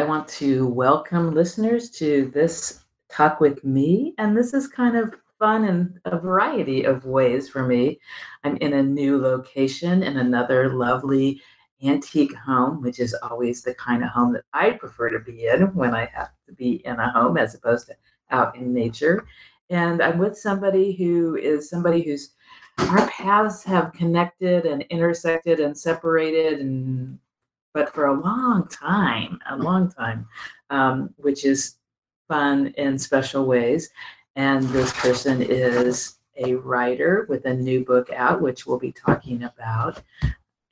I want to welcome listeners to this talk with me. And this is kind of fun in a variety of ways for me. I'm in a new location in another lovely antique home, which is always the kind of home that I prefer to be in when I have to be in a home as opposed to out in nature. And I'm with somebody who is somebody who's our paths have connected and intersected and separated and but for a long time, a long time, um, which is fun in special ways. And this person is a writer with a new book out, which we'll be talking about,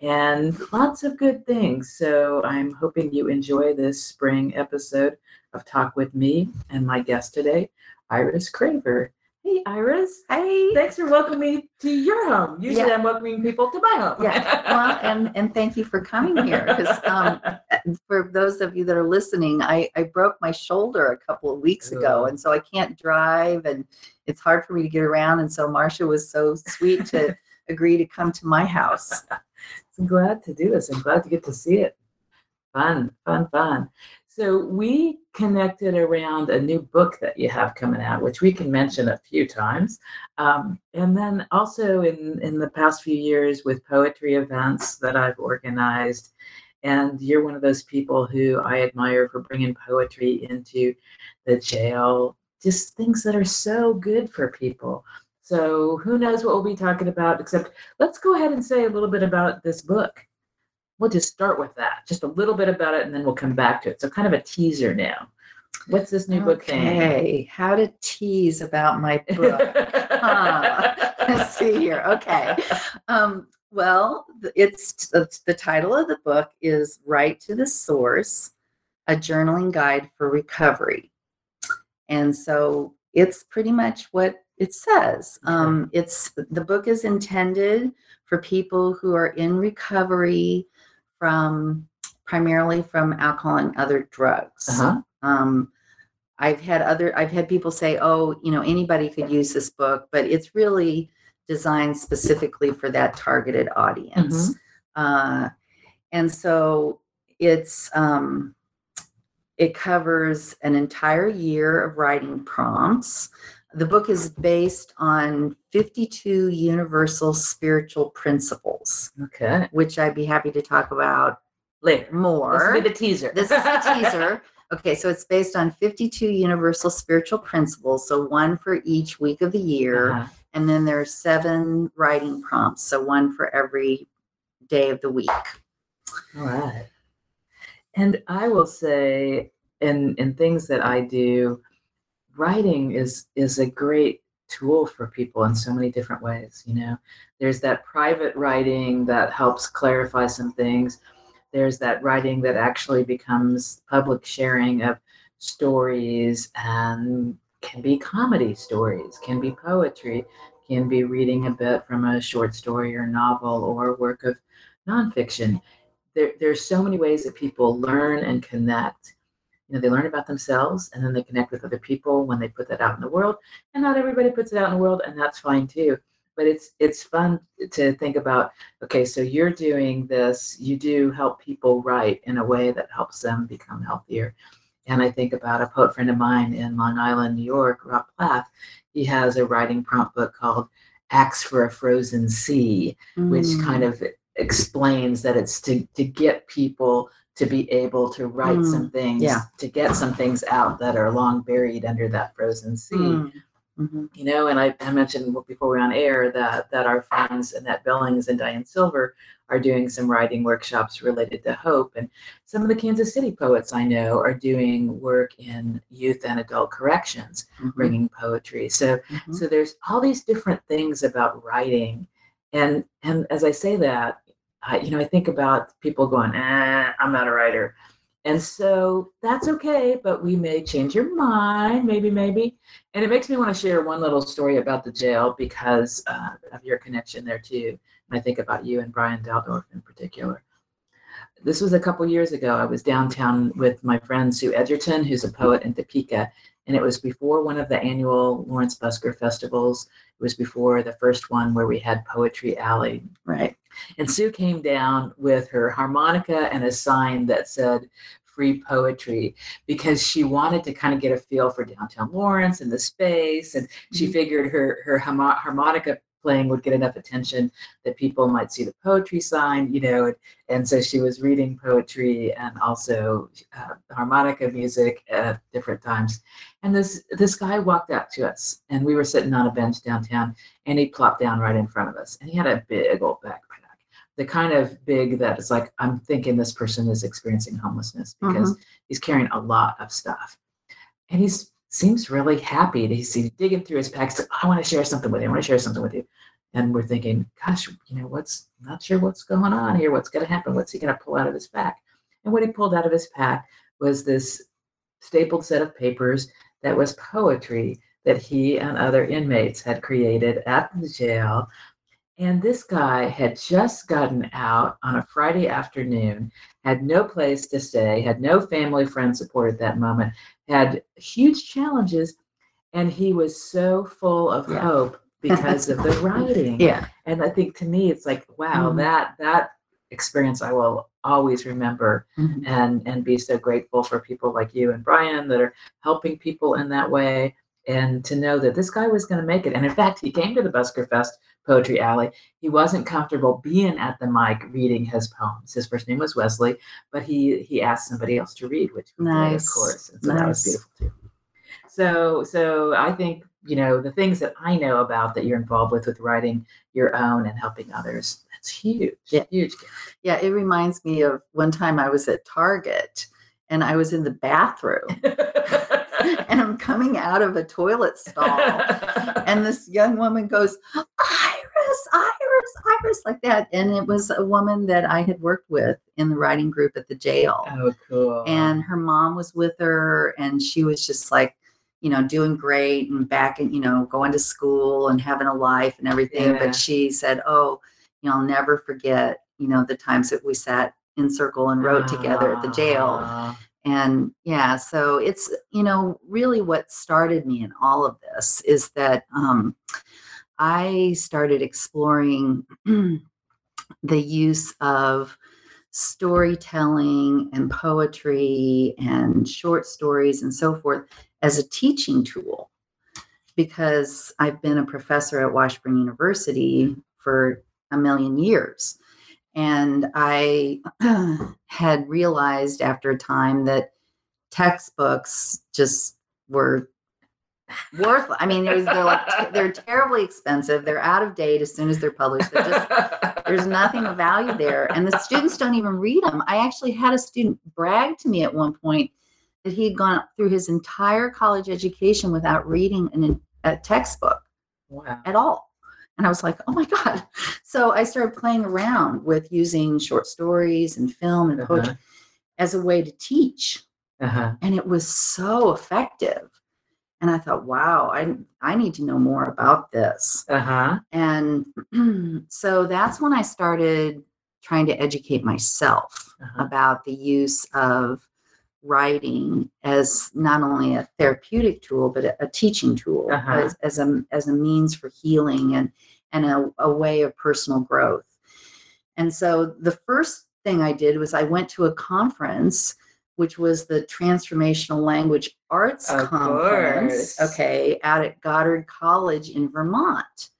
and lots of good things. So I'm hoping you enjoy this spring episode of Talk with Me and my guest today, Iris Craver. Hey, Iris. Hey. Thanks for welcoming me to your home. Usually Yeah. I'm welcoming people to my home. Yeah. Well, and and thank you for coming here. Because um, for those of you that are listening, I I broke my shoulder a couple of weeks ago, Ooh. and so I can't drive, and it's hard for me to get around. And so Marcia was so sweet to agree to come to my house. I'm glad to do this. I'm glad to get to see it. Fun, fun, fun. So we connected around a new book that you have coming out, which we can mention a few times. Um, and then also in, in the past few years with poetry events that I've organized. And you're one of those people who I admire for bringing poetry into the jail, just things that are so good for people. So who knows what we'll be talking about, except let's go ahead and say a little bit about this book. We'll just start with that, just a little bit about it, and then we'll come back to it. So, kind of a teaser now. What's this new book thing? Okay. How to tease about my book? Huh. Let's see here. Okay. Um, well, it's the, the title of the book is Write to the Source: A Journaling Guide for Recovery. And so it's pretty much what it says. Um, it's the book is intended for people who are in recovery from primarily from alcohol and other drugs. Uh-huh. Um, I've had other I've had people say, "Oh, you know, anybody could use this book," but it's really designed specifically for that targeted audience. Uh, and so it's um, it covers an entire year of writing prompts. The book is based on 52 universal spiritual principles, Okay. which I'd be happy to talk about Later. more. This will be the teaser. This is the teaser. Okay, so it's based on 52 universal spiritual principles, so one for each week of the year, Uh-huh. and then there's seven writing prompts, so one for every day of the week. All right. And I will say, in in things that I do, writing is is a great tool for people in so many different ways. You know, there's that private writing that helps clarify some things. There's that writing that actually becomes public sharing of stories and can be comedy stories, can be poetry, can be reading a bit from a short story or novel or work of nonfiction there, there's so many ways that people learn and connect. You know, they learn about themselves and then they connect with other people when they put that out in the world. And not everybody puts it out in the world, and that's fine too. But it's it's fun to think about, okay, so you're doing this, you do help people write in a way that helps them become healthier. And I think about a poet friend of mine in Long Island, New York, Rob Plath. He has a writing prompt book called Acts for a Frozen Sea which Mm. kind of explains that it's to to get people to be able to write Mm, some things yeah. to get some things out that are long buried under that frozen sea Mm. Mhm. you know and I, I mentioned before we were on air that that our friends Annette Billings and Diane Silver are doing some writing workshops related to hope and some of the Kansas City poets I know are doing work in youth and adult corrections Mhm. bringing poetry so Mhm. so there's all these different things about writing and and as i say that You know i think about people going eh, i'm not a writer. And so that's okay but we may change your mind maybe maybe. And it makes me want to share one little story about the jail because uh, of your connection there too and i think about you and brian daldorf in particular. This was a couple years ago. I was downtown with my friend sue edgerton who's a poet in topeka and it was before one of the annual lawrence busker festivals it was before the first one where we had Poetry Alley. Right. And Sue came down with her harmonica and a sign that said, free poetry because she wanted to kind of get a feel for downtown Lawrence and the space. And she Mhm. figured her, her harmonica playing would get enough attention that people might see the poetry sign, you know. And, and so she was reading poetry and also uh, harmonica music at different times. And this this guy walked up to us, and we were sitting on a bench downtown, and he plopped down right in front of us, and he had a big old backpack, the kind of big that it's like I'm thinking this person is experiencing homelessness because he's carrying a lot of stuff, and he's seems really happy. He's, he's digging through his packs. Oh, I want to share something with you. I want to share something with you. And we're thinking, gosh, you know, what's not sure what's going on here. What's going to happen? What's he going to pull out of his pack? And what he pulled out of his pack was this stapled set of papers that was poetry that he and other inmates had created at the jail. And this guy had just gotten out on a Friday afternoon, had no place to stay, had no family friend support at that moment, had huge challenges, and he was so full of Yeah. hope because of the writing. Yeah. And I think to me, it's like, wow, Mhm. that that experience I will always remember Mhm. and and be so grateful for people like you and Brian that are helping people in that way and to know that this guy was going to make it. And in fact he came to the Busker Fest Poetry Alley. He wasn't comfortable being at the mic reading his poems. His first name was Wesley but he he asked somebody else to read which did, Nice. of course and so that was beautiful too. So so I think you know the things that I know about that you're involved with with writing your own and helping others that's huge Yeah. huge. Yeah, it reminds me of one time I was at Target and I was in the bathroom and I'm coming out of a toilet stall and this young woman goes, Iris, Iris, Iris, like that. And it was a woman that I had worked with in the writing group at the jail. oh cool And her mom was with her, and she was just like, you know, doing great and back and, you know, going to school and having a life and everything. Yeah. But she said, Oh, you know, I'll never forget, you know, the times that we sat in circle and wrote together at the jail and yeah so it's you know really what started me in all of this is that um, i started exploring the use of storytelling and poetry and short stories and so forth as a teaching tool because i've been a professor at washburn university for a million years and I had realized after a time that textbooks just were worth. I mean, there's, they're like they're terribly expensive. They're out of date as soon as they're published. They're just there's nothing of value there, and the students don't even read them. I actually had a student brag to me at one point that he had gone through his entire college education without reading an, a textbook wow. at all. And I was like, oh my God. So I started playing around with using short stories and film and poetry Uh-huh. as a way to teach. Uh-huh. And it was so effective. And I thought, wow, I, I need to know more about this. Uh-huh. And so that's when I started trying to educate myself Uh-huh. about the use of writing as not only a therapeutic tool but a, a teaching tool Uh-huh. as, as a as a means for healing and and a, a way of personal growth and so the first thing i did was i went to a conference which was the transformational language arts Of conference course. okay out at goddard college in vermont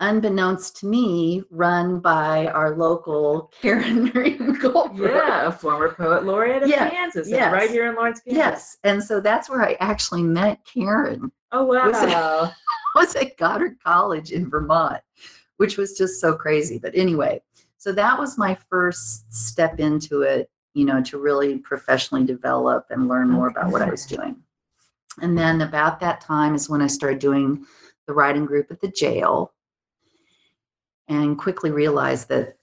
unbeknownst to me, run by our local Caryn Mirriam-Goldberg. Yeah, a former poet laureate of Yeah, Kansas, yes. right here in Lawrence, Kansas. Yes. And so that's where I actually met Caryn. Oh Was it- wow. Was at Goddard College in Vermont, which was just so crazy. But anyway, so that was my first step into it, you know, to really professionally develop and learn more about what I was doing. And then about that time is when I started doing the writing group at the jail and quickly realized that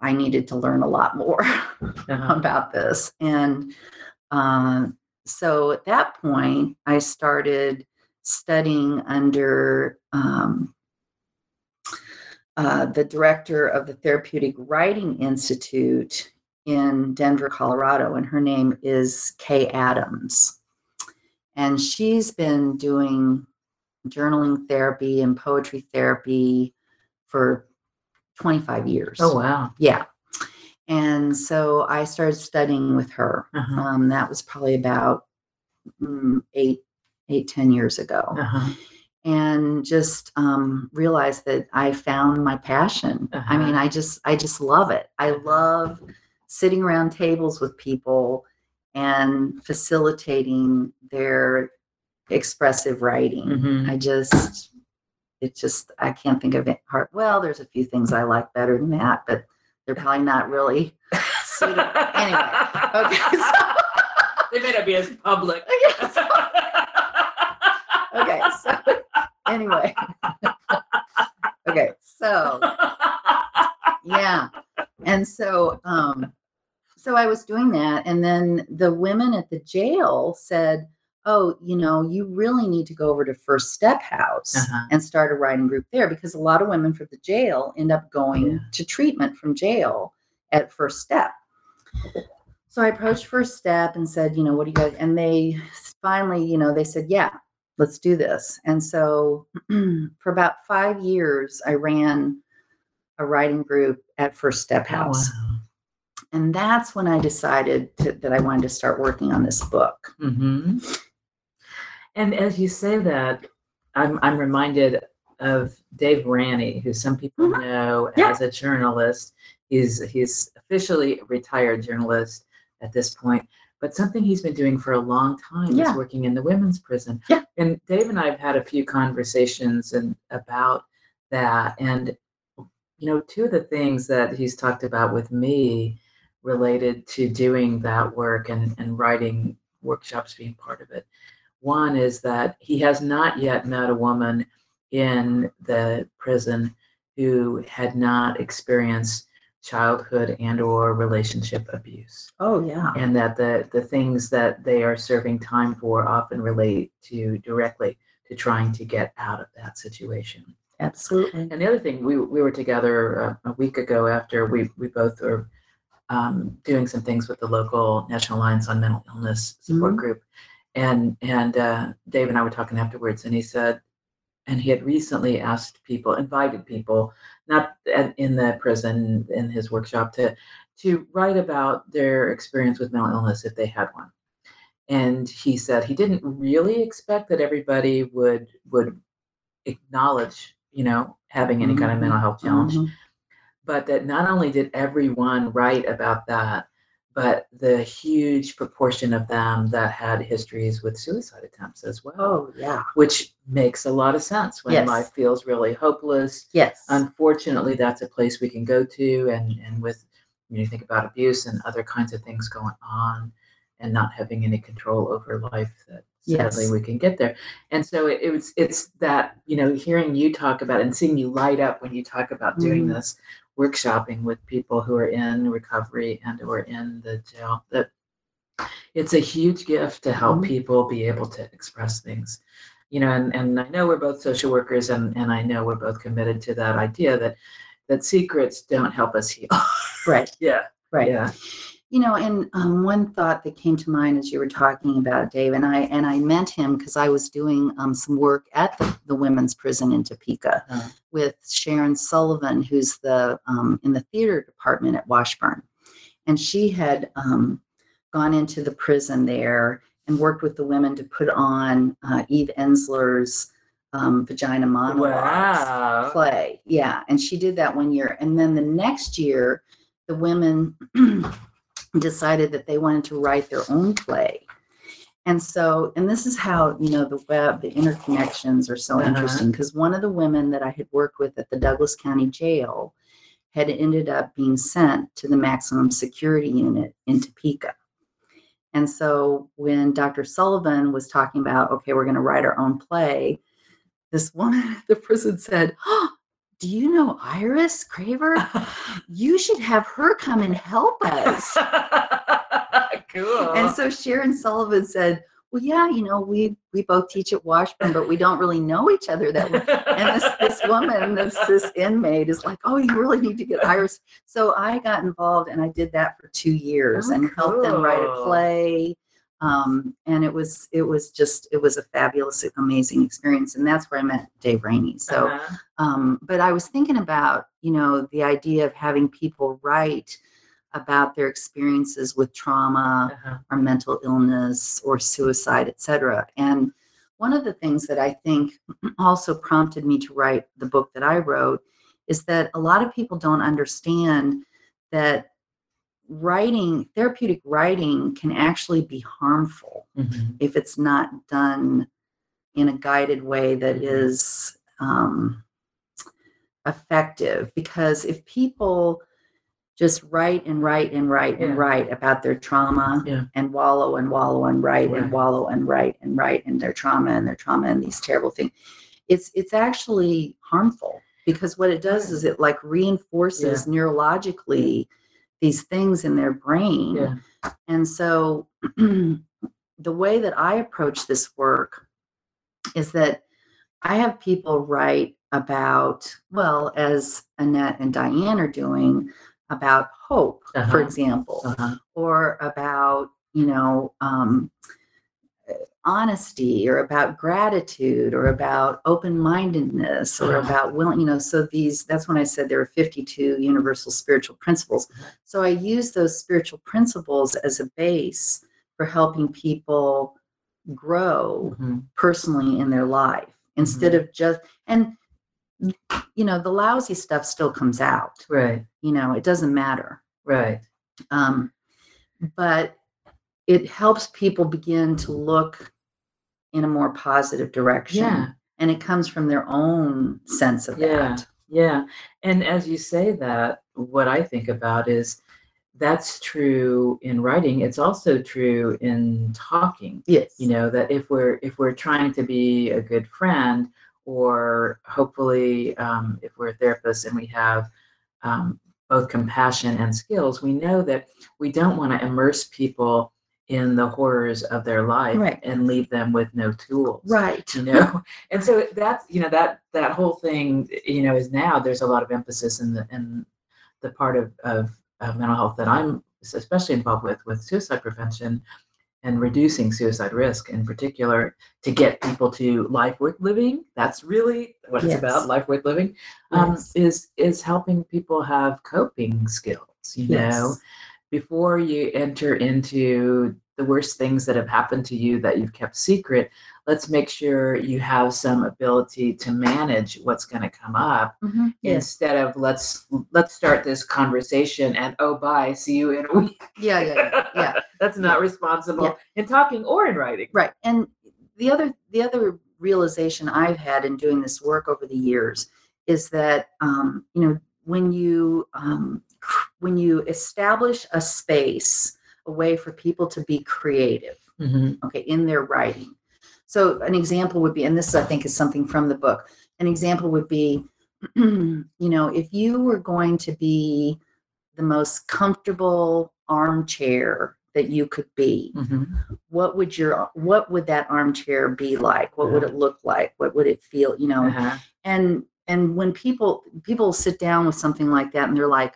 I needed to learn a lot more Uh-huh. about this. And um, so at that point, I started studying under um, uh, the director of the Therapeutic Writing Institute in Denver, Colorado, and her name is Kay Adams. And she's been doing journaling therapy and poetry therapy for 25 years. Oh wow. Yeah. And so I started studying with her. Uh-huh. Um, that was probably about mm, eight, eight, ten years ago, Uh-huh. and just um, realized that I found my passion. I mean, Uh-huh. I just, I just love it. I love sitting around tables with people and facilitating their expressive writing. Mhm. I just, it just, I can't think of it hard. Well, there's a few things I like better than that, but they're probably not really suitable. Anyway, okay. So, they may not be as public. Yes. okay. So, anyway. okay. So, yeah. And so, um, so I was doing that. And then the women at the jail said, Oh, you know, you really need to go over to First Step House Uh-huh. and start a writing group there because a lot of women from the jail end up going Yeah. to treatment from jail at First Step. So I approached First Step and said, you know, what do you guys? And they finally, you know, they said, yeah, let's do this. And so for about five years, I ran a writing group at First Step Oh, House. wow. And that's when I decided to, that I wanted to start working on this book. hmm And as you say that, I'm I'm reminded of Dave Ranney, who some people Mhm. know Yeah. as a journalist. He's he's officially a retired journalist at this point, but something he's been doing for a long time Yeah. is working in the women's prison. Yeah. And Dave and I have had a few conversations and about that. And you know, two of the things that he's talked about with me related to doing that work and, and writing workshops being part of it. One is that he has not yet met a woman in the prison who had not experienced childhood and or relationship abuse Oh, yeah. and that the the things that they are serving time for often relate to directly to trying to get out of that situation Absolutely. and the other thing, we, we were together uh, a week ago after we, we both were um, doing some things with the local National Alliance on Mental Illness support Mhm. group. And, and uh, Dave and I were talking afterwards, and he said, and he had recently asked people, invited people, not in the prison, in his workshop, to, to write about their experience with mental illness if they had one. And he said he didn't really expect that everybody would would acknowledge, you know, having any kind of Mhm. mental health challenge, Mhm. but that not only did everyone write about that, but the huge proportion of them that had histories with suicide attempts as well, Oh, yeah. which makes a lot of sense when Yes. life feels really hopeless. Yes. Unfortunately, that's a place we can go to, and and with when you think about abuse and other kinds of things going on, and not having any control over life, that sadly Yes. we can get there. And so it, it was it's that you know hearing you talk about and seeing you light up when you talk about doing Mhm. this workshopping with people who are in recovery and or in the jail that it's a huge gift to help Mhm. people be able to express things you know and, and i know we're both social workers and, and i know we're both committed to that idea that that secrets don't help us heal right. yeah Right. yeah You know, and um, one thought that came to mind as you were talking about Dave, and I and I meant him because I was doing um, some work at the, the women's prison in Topeka Uh. with Sharon Sullivan, who's the um, in the theater department at Washburn, and she had um, gone into the prison there and worked with the women to put on uh, Eve Ensler's um, vagina monologues wow play. Yeah. And she did that one year. And then the next year, the women decided that they wanted to write their own play. And so, and this is how, you know, the web, the interconnections are so Uh-huh. interesting because one of the women that I had worked with at the Douglas County Jail had ended up being sent to the maximum security unit in Topeka. And so when Dr. Sullivan was talking about, okay, we're going to write our own play, this woman at the prison said, oh, Do you know Iris Craver? You should have her come and help us. cool And so Sharon Sullivan said, Well, yeah, you know, we we both teach at Washburn, but we don't really know each other that well. And this this woman, this this inmate is like, Oh, you really need to get Iris. So I got involved and I did that for two years Oh, and helped them write a oh, play. Um, and it was it was just it was a fabulous, amazing experience. And that's where I met Dave Ranney. So Uh-huh. um, but I was thinking about, you know, the idea of having people write about their experiences with trauma Uh-huh. or mental illness or suicide, etc. And one of the things that I think also prompted me to write the book that I wrote is that a lot of people don't understand that writing, therapeutic writing, can actually be harmful Mhm. if it's not done in a guided way that Mhm. is um, effective. Because if people just write and write and write and write about their trauma Yeah. and wallow and wallow and write Right. and wallow and write and write in their trauma and their trauma and these terrible things, it's it's actually harmful because what it does is it like reinforces neurologically these things in their brain. Yeah. And so the way that I approach this work is that I have people write about, well, as Annette and Diane are doing, about hope, for Uh-huh. example, Uh-huh. or about, you know, um, honesty or about gratitude or about open-mindedness or Uh-huh. about willing you know so these that's when i said there are 52 universal spiritual principles so i use those spiritual principles as a base for helping people grow Mhm. personally in their life instead of just and you know the lousy stuff still comes out Right. you know it doesn't matter Right. um, but it helps people begin to look in a more positive direction Yeah. and it comes from their own sense of Yeah. that Yeah. And as you say that, what I think about is that's true in writing. It's also true in talking. yes You know, that if we're if we're trying to be a good friend or hopefully um, if we're therapists and we have um, both compassion and skills, we know that we don't want to immerse people in the horrors of their life Right. and leave them with no tools right you know and so that's you know that that whole thing you know is now there's a lot of emphasis in the in the part of of uh, mental health that i'm especially involved with with suicide prevention and reducing suicide risk in particular to get people to life worth living that's really what it's Yes. about life worth living um, Yes. is is helping people have coping skills you know Yes. Before you enter into the worst things that have happened to you that you've kept secret, let's make sure you have some ability to manage what's going to come up Mhm. yes instead of let's let's start this conversation and oh bye see you in a week yeah yeah yeah, yeah. that's not responsible Yeah. in talking or in writing right and the other the other realization i've had in doing this work over the years is that um, you know when you um, when you establish a space a way for people to be creative Mhm. okay in their writing so an example would be and this i think is something from the book an example would be you know if you were going to be the most comfortable armchair that you could be Mhm. what would your what would that armchair be like what would it look like what would it feel you know Uh-huh. and and when people people sit down with something like that and they're like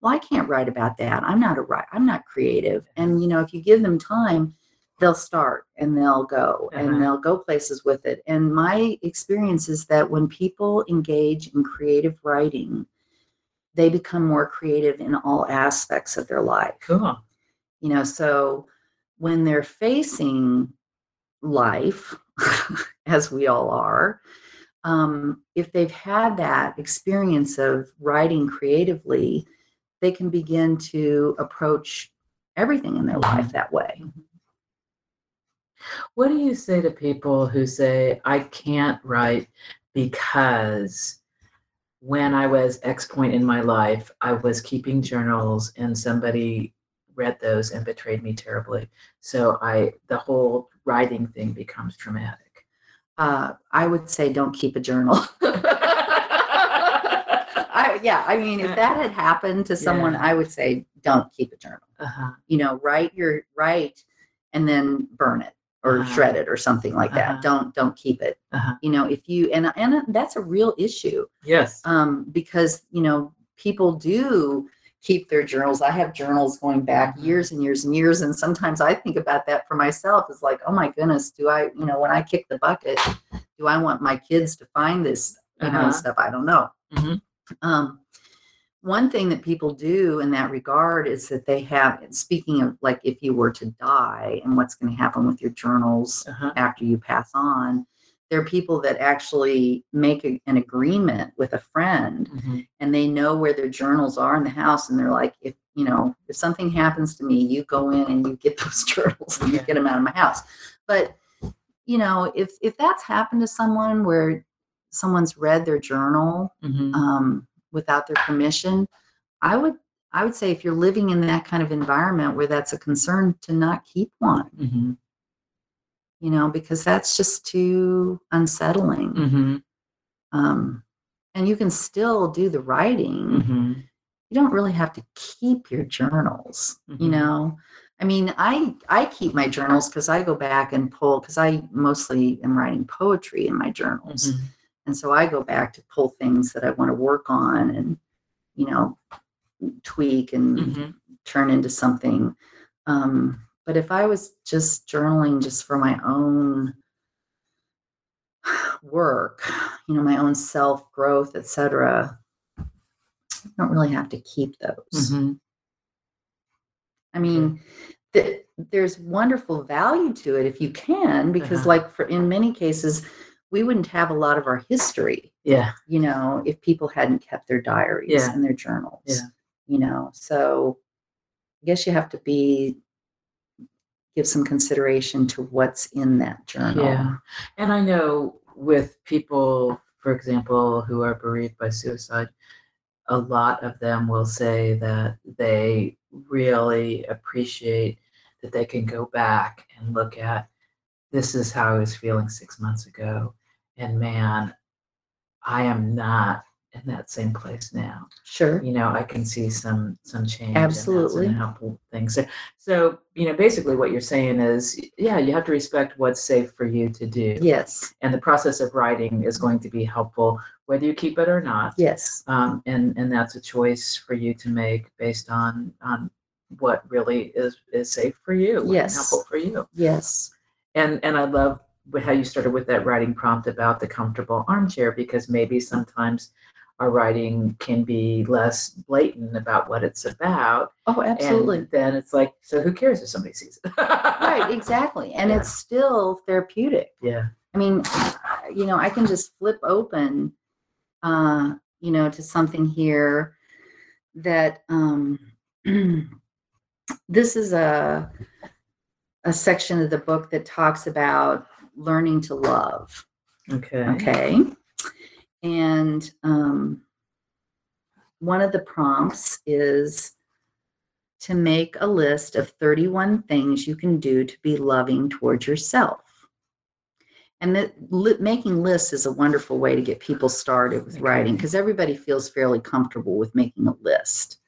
well i can't write about that. I'm not a writer i'm not creative. And you know if you give them time they'll start and they'll go Uh-huh. and they'll go places with it. And my experience is that when people engage in creative writing they become more creative in all aspects of their life. Cool. You know so when they're facing life as we all are um, if they've had that experience of writing creatively they can begin to approach everything in their life that way What do you say to people who say, I can't write because when I was X point in my life, I was keeping journals and somebody read those and betrayed me terribly. So I the whole writing thing becomes traumatic. uh, i would say don't keep a journal yeah i mean if that had happened to someone Yeah. i would say don't keep a journal Uh-huh. you know write your write and then burn it or Uh-huh. shred it or something like that Uh-huh. don't don't keep it Uh-huh. you know if you and and that's a real issue Yes. um because you know people do keep their journals i have journals going back Mhm. years and years and years and sometimes i think about that for myself it's like oh my goodness do i you know when i kick the bucket do i want my kids to find this you know Uh-huh. stuff i don't know Mhm. Um one thing that people do in that regard is that they have speaking of like if you were to die and what's going to happen with your journals Uh-huh. after you pass on there are people that actually make a, an agreement with a friend Mhm. and they know where their journals are in the house and they're like if you know if something happens to me you go in and you get those journals and you get them out of my house but you know if if that's happened to someone where someone's read their journal Mhm. um, without their permission i would i would say if you're living in that kind of environment where that's a concern to not keep one Mhm. you know because that's just too unsettling Mhm. um, and you can still do the writing Mhm. you don't really have to keep your journals you Mhm. know i mean i i keep my journals because i go back and pull because i mostly am writing poetry in my journals Mhm. And so i go back to pull things that i want to work on and you know tweak and Mhm. turn into something um, but if i was just journaling just for my own work you know my own self growth etc i don't really have to keep those Mhm. I mean, th- there's wonderful value to it if you can, because, Uh-huh. like, for in many cases, we wouldn't have a lot of our history, Yeah. you know, if people hadn't kept their diaries Yeah. and their journals, Yeah. you know. So, I guess you have to be give some consideration to what's in that journal. Yeah. And I know with people, for example, who are bereaved by suicide, a lot of them will say that they really appreciate that they can go back and look at this is how I was feeling six months ago. And man, I am not in that same place now. Sure. You know, I can see some some change. and Absolutely. a helpful thing. So, so you know, basically, what you're saying is, yeah, you have to respect what's safe for you to do Yes. and the process of writing is going to be helpful whether you keep it or not Yes. um, and and that's a choice for you to make based on on what really is is safe for you and Yes. helpful for you Yes. And and i love how you started with that writing prompt about the comfortable armchair because maybe sometimes our writing can be less blatant about what it's about Oh, absolutely. and then it's like so who cares if somebody sees it right. Exactly. And Yeah. it's still therapeutic. yeah I mean, you know, I can just flip open, uh, you know, to something here that um, this is a a section of the book that talks about learning to love. okay Okay, and um, one of the prompts is to make a list of 31 things you can do to be loving towards yourself. And that li- making lists is a wonderful way to get people started with writing because everybody feels fairly comfortable with making a list.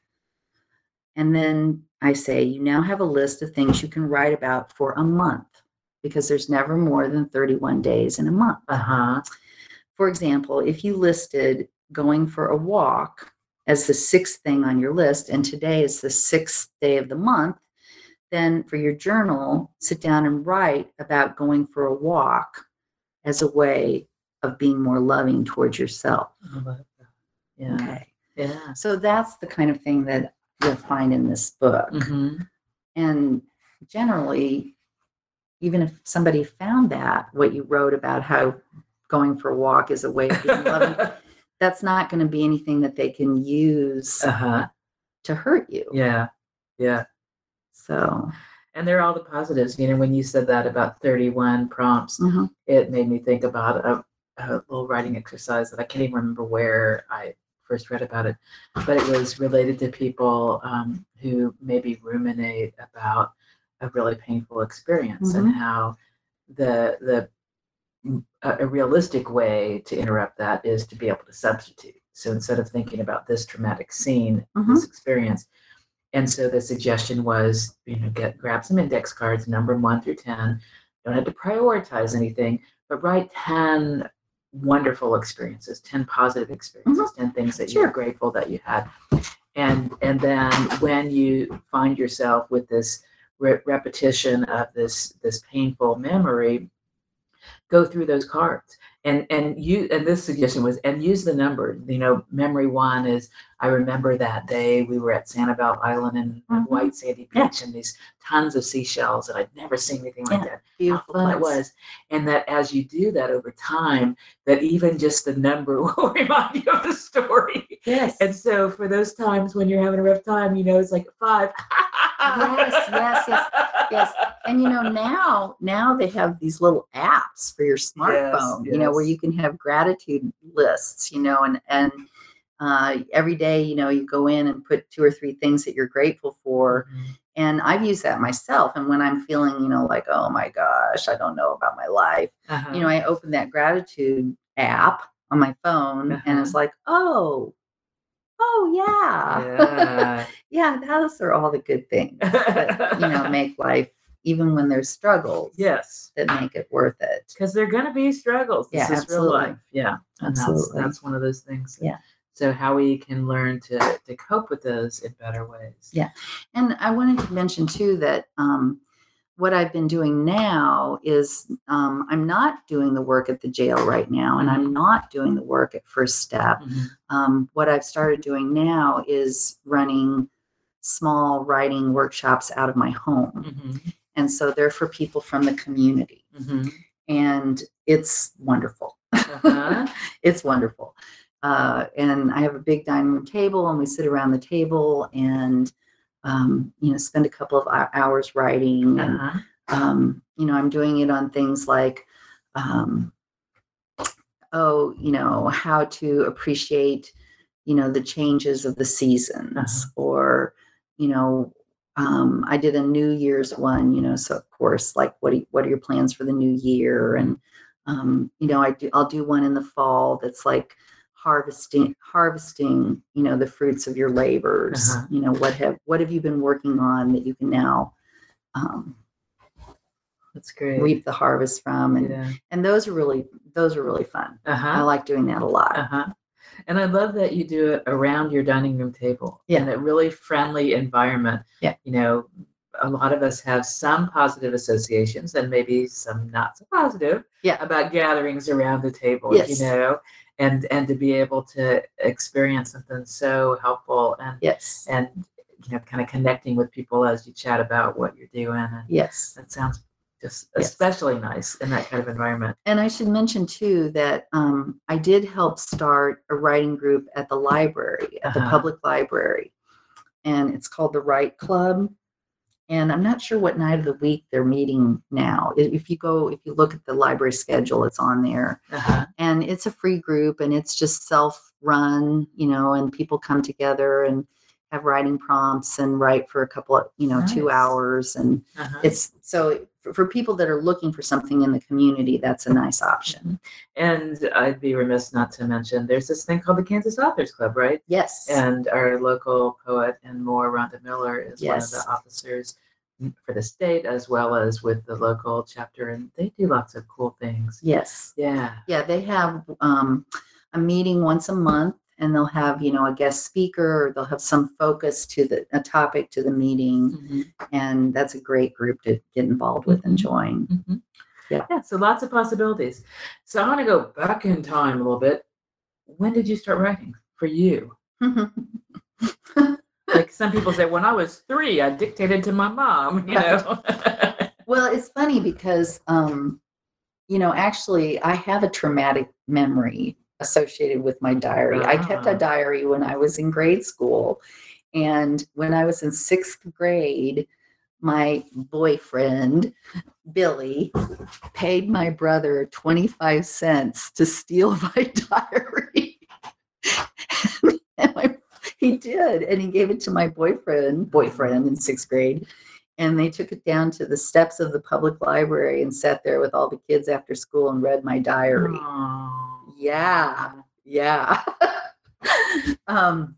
And then I say, you now have a list of things you can write about for a month because there's never more than 31 days in a month. uh-huh For example, if you listed going for a walk as the sixth thing on your list, and today is the sixth day of the month, then for your journal, sit down and write about going for a walk as a way of being more loving towards yourself. I love that. yeah Okay. yeah So that's the kind of thing that you'll find in this book. Mhm. And generally, even if somebody found that, what you wrote about how going for a walk is a way of being loving, that's not going to be anything that they can use uh-huh to hurt you. yeah yeah So, and they're all the positives you know when you said that about 31 prompts mhm. it made me think about a, a little writing exercise that i can't even remember where i first read about it but it was related to people um, who maybe ruminate about a really painful experience and how the the mm, a, a realistic way to interrupt that is to be able to substitute. So instead of thinking about this traumatic scene this experience and so the suggestion was, you know, get grab some index cards, number them one through ten. Don't have to prioritize anything, but write ten wonderful experiences, ten positive experiences, mm-hmm. ten things that Sure. you're grateful that you had. And and then when you find yourself with this re- repetition of this this painful memory, go through those cards and and you and this suggestion was and use the number you know memory one is i remember that day we were at sanibel island in Mhm. white sandy Yeah. beach and these tons of seashells and i'd never seen anything like Yeah. that Beautiful how fun it was and that as you do that over time that even just the number will remind you of the story Yes. and so for those times when you're having a rough time you know it's like five Yes, yes, yes, yes. And you know, now now they have these little apps for your smartphone, you know, where you can have gratitude lists, you know, and and uh, every day, you know, you go in and put two or three things that you're grateful for. Mhm. And I've used that myself. And when I'm feeling, you know, like, oh my gosh, I don't know about my life, Uh-huh. you know, I open that gratitude app on my phone and it's Uh-huh. like, oh, oh yeah. yeah. yeah, those are all the good things that, you know, make life, even when there's struggles, yes that make it worth it. because they're going to be struggles. This Yeah, is real life. Yeah, and Absolutely. that's that's one of those things. Yeah. So how we can learn to to cope with those in better ways. Yeah. And I wanted to mention too that um, what I've been doing now is um, I'm not doing the work at the jail right now, and I'm Mhm. not doing the work at First Step. Mhm. Um, what I've started doing now is running small writing workshops out of my home. Mhm. And so they're for people from the community. Mhm. And it's wonderful. Uh-huh. it's wonderful. Uh, and I have a big dining room table, and we sit around the table and um, you know spend a couple of hours writing. And Uh-huh. um, you know, I'm doing it on things like, um, oh, you know, how to appreciate, you know, the changes of the seasons, Uh-huh. or you know. Um, I did a New Year's one, you know, so of course, like, what do you, what are your plans for the new year? And um, you know, I do I'll do one in the fall that's like harvesting harvesting, you know, the fruits of your labors. Uh-huh. You know, what have what have you been working on that you can now um, That's great. reap the harvest from? And yeah. and those are really those are really fun. I Uh-huh. like doing that a lot. Uh-huh. And I love that you do it around your dining room table Yeah. in a really friendly environment. Yeah. You know, a lot of us have some positive associations and maybe some not so positive Yeah. about gatherings around the table, Yes. you know, and and to be able to experience something so helpful and Yes. and you know, kind of connecting with people as you chat about what you're doing. And Yes. that sounds just Yes. especially nice in that kind of environment. And I should mention too that um, I did help start a writing group at the library, at the Uh-huh. public library, and it's called the Write Club. And I'm not sure what night of the week they're meeting now. If you go, if you look at the library schedule, it's on there. Uh-huh. And it's a free group, and it's just self-run, you know, and people come together and have writing prompts and write for a couple of, you know, two hours and Uh-huh. it's so for, for people that are looking for something in the community that's a nice option And I'd be remiss not to mention there's this thing called the Kansas Authors Club, right? yes And our local poet and more, Ronda Miller, is one of the officers for the state as well as with the local chapter, and they do lots of cool things. yes Yeah. yeah they have um, a meeting once a month and they'll have you know a guest speaker or they'll have some focus to the a topic to the meeting Mhm. and that's a great group to get involved with and Mhm. join Mhm. Yeah. Yeah. So lots of possibilities. So I want to go back in time a little bit. When did you start writing for you? Like some people say, when I was three, I dictated to my mom. You know. Well, it's funny because, um, you know, actually, I have a traumatic memory associated with my diary. I kept a diary when I was in grade school. And when I was in sixth grade, my boyfriend, Billy, paid my brother 25 cents to steal my diary. and my, he did. And he gave it to my boyfriend, boyfriend in sixth grade and they took it down to the steps of the public library and sat there with all the kids after school and read my diary. Aw. Yeah. Yeah. um,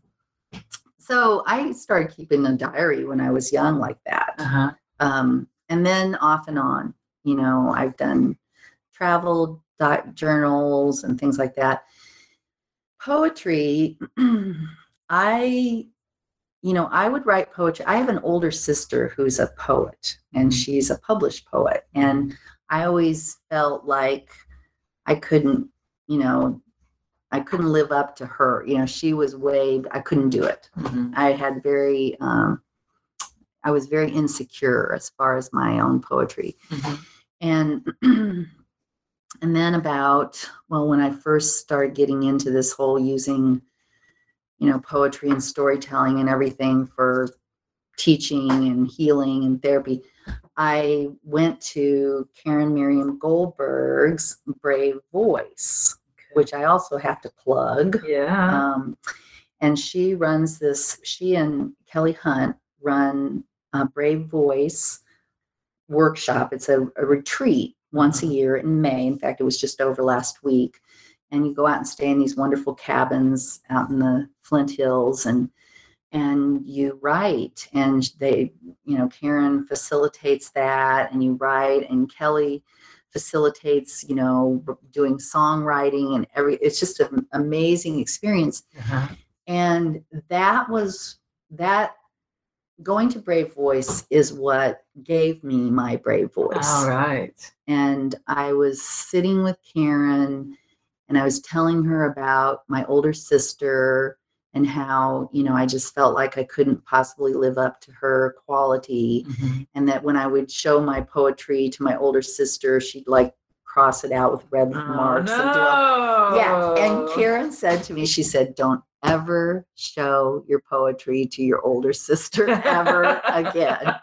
so I started keeping a diary when I was young, like that. Uh-huh. Um, and then off and on, you know, I've done travel di- journals and things like that. Poetry, I you know, I would write poetry. I have an older sister who's a poet and Mhm. she's a published poet. And I always felt like I couldn't you know, I couldn't live up to her. You know, she was way, I couldn't do it. Mhm. I had very, um, I was very insecure as far as my own poetry. Mhm. And, and then about, well, when I first started getting into this whole using, you know, poetry and storytelling and everything for teaching and healing and therapy, I went to Karen Miriam Goldberg's Brave Voice, which I also have to plug. Yeah. Um, and she runs this, she and Kelly Hunt run a Brave Voice workshop. It's a, a retreat once a Mhm. year in May. In fact, it was just over last week. And you go out and stay in these wonderful cabins out in the Flint Hills and and you write and they you know Caryn facilitates that and you write and Kelly facilitates you know doing songwriting and every it's just an amazing experience Uh-huh. and that was that going to brave voice is what gave me my brave voice All right. and i was sitting with caryn and i was telling her about my older sister and how you know i just felt like i couldn't possibly live up to her quality Mhm. and that when i would show my poetry to my older sister she'd like cross it out with red Oh, marks and do all yeah. And. Caryn said to me, she said, Don't ever show your poetry to your older sister ever again.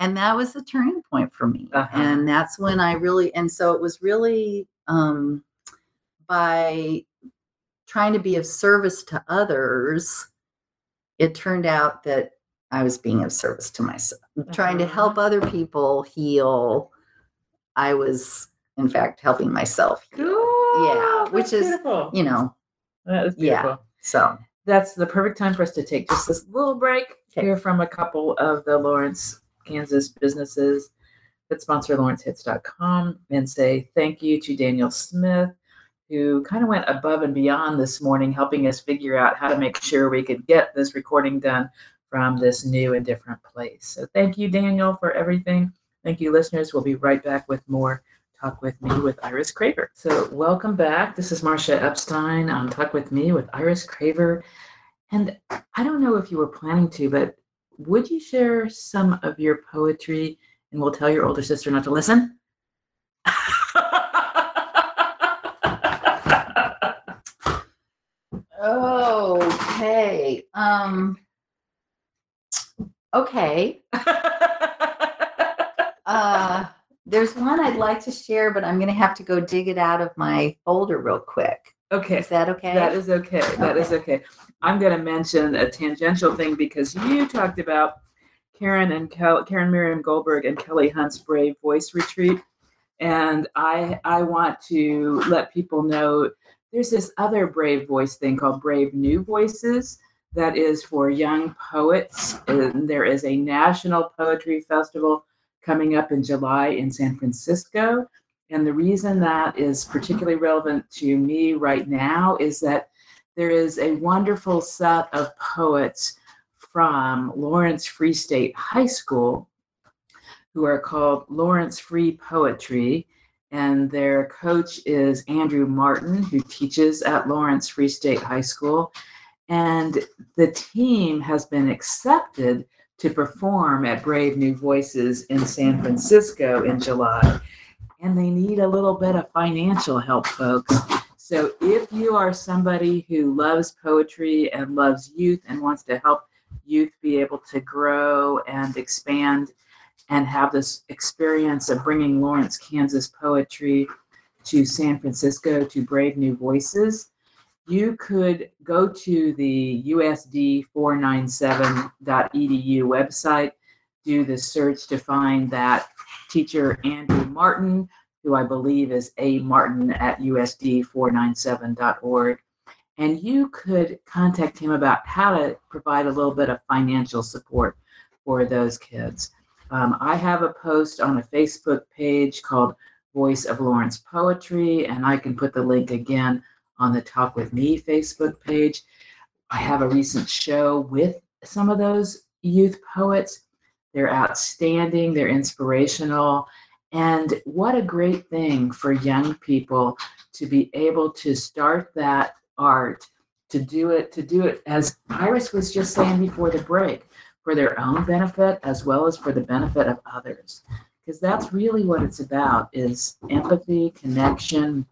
And that was the turning point for me. Uh-huh. And that's when I really, and so it was really um, by trying to be of service to others, it turned out that I was being of service to myself, trying to help Uh-huh. other people heal. I was, in fact, helping myself heal. Cool. Yeah, which is, beautiful. You know, That is yeah. so That's the perfect time for us to take just this little break, Okay. hear from a couple of the Lawrence, Kansas businesses that sponsor lawrencehits.com and say thank you to Daniel Smith, who kind of went above and beyond this morning, helping us figure out how to make sure we could get this recording done from this new and different place. So thank you, Daniel, for everything. Thank you, listeners. We'll be right back with more Talk with Me with Iris Craver. So, welcome back. This is Marcia Epstein on Talk with Me with Iris Craver. And I don't know if you were planning to, but would you share some of your poetry and we'll tell your older sister not to listen? Okay. Um okay. Uh there's one I'd like to share, but I'm gonna have to go dig it out of my folder real quick. okay. Is that okay? That is okay. That is okay. I'm going to mention a tangential thing because you talked about Caryn and Kel- Caryn Mirriam-Goldberg and Kelly Hunt's Brave Voice Retreat, and I I want to let people know there's this other Brave Voice thing called Brave New Voices that is for young poets, and there is a national poetry festival coming up in July in San Francisco. And the reason that is particularly relevant to me right now is that there is a wonderful set of poets from Lawrence Free State High School who are called Lawrence Free Poetry. And their coach is Andrew Martin, who teaches at Lawrence Free State High School. And the team has been accepted to perform at Brave New Voices in San Francisco in July. And they need a little bit of financial help, folks. So if you are somebody who loves poetry and loves youth and wants to help youth be able to grow and expand and have this experience of bringing Lawrence, Kansas poetry to San Francisco to Brave New Voices, you could go to the USD 497.edu website, do the search to find that teacher Andrew Martin, who I believe is A Martin at USD 497.org. And you could contact him about how to provide a little bit of financial support for those kids. Um, I have a post on a Facebook page called Voice of Lawrence Poetry, and I can put the link again on the Talk with Me Facebook page. I have a recent show with some of those youth poets. They're outstanding, they're inspirational, And what a great thing for young people to be able to start that art, to do it, to do it as Iris was just saying before the break, for their own benefit as well as for the benefit of others. Because that's really what it's about is empathy, connection,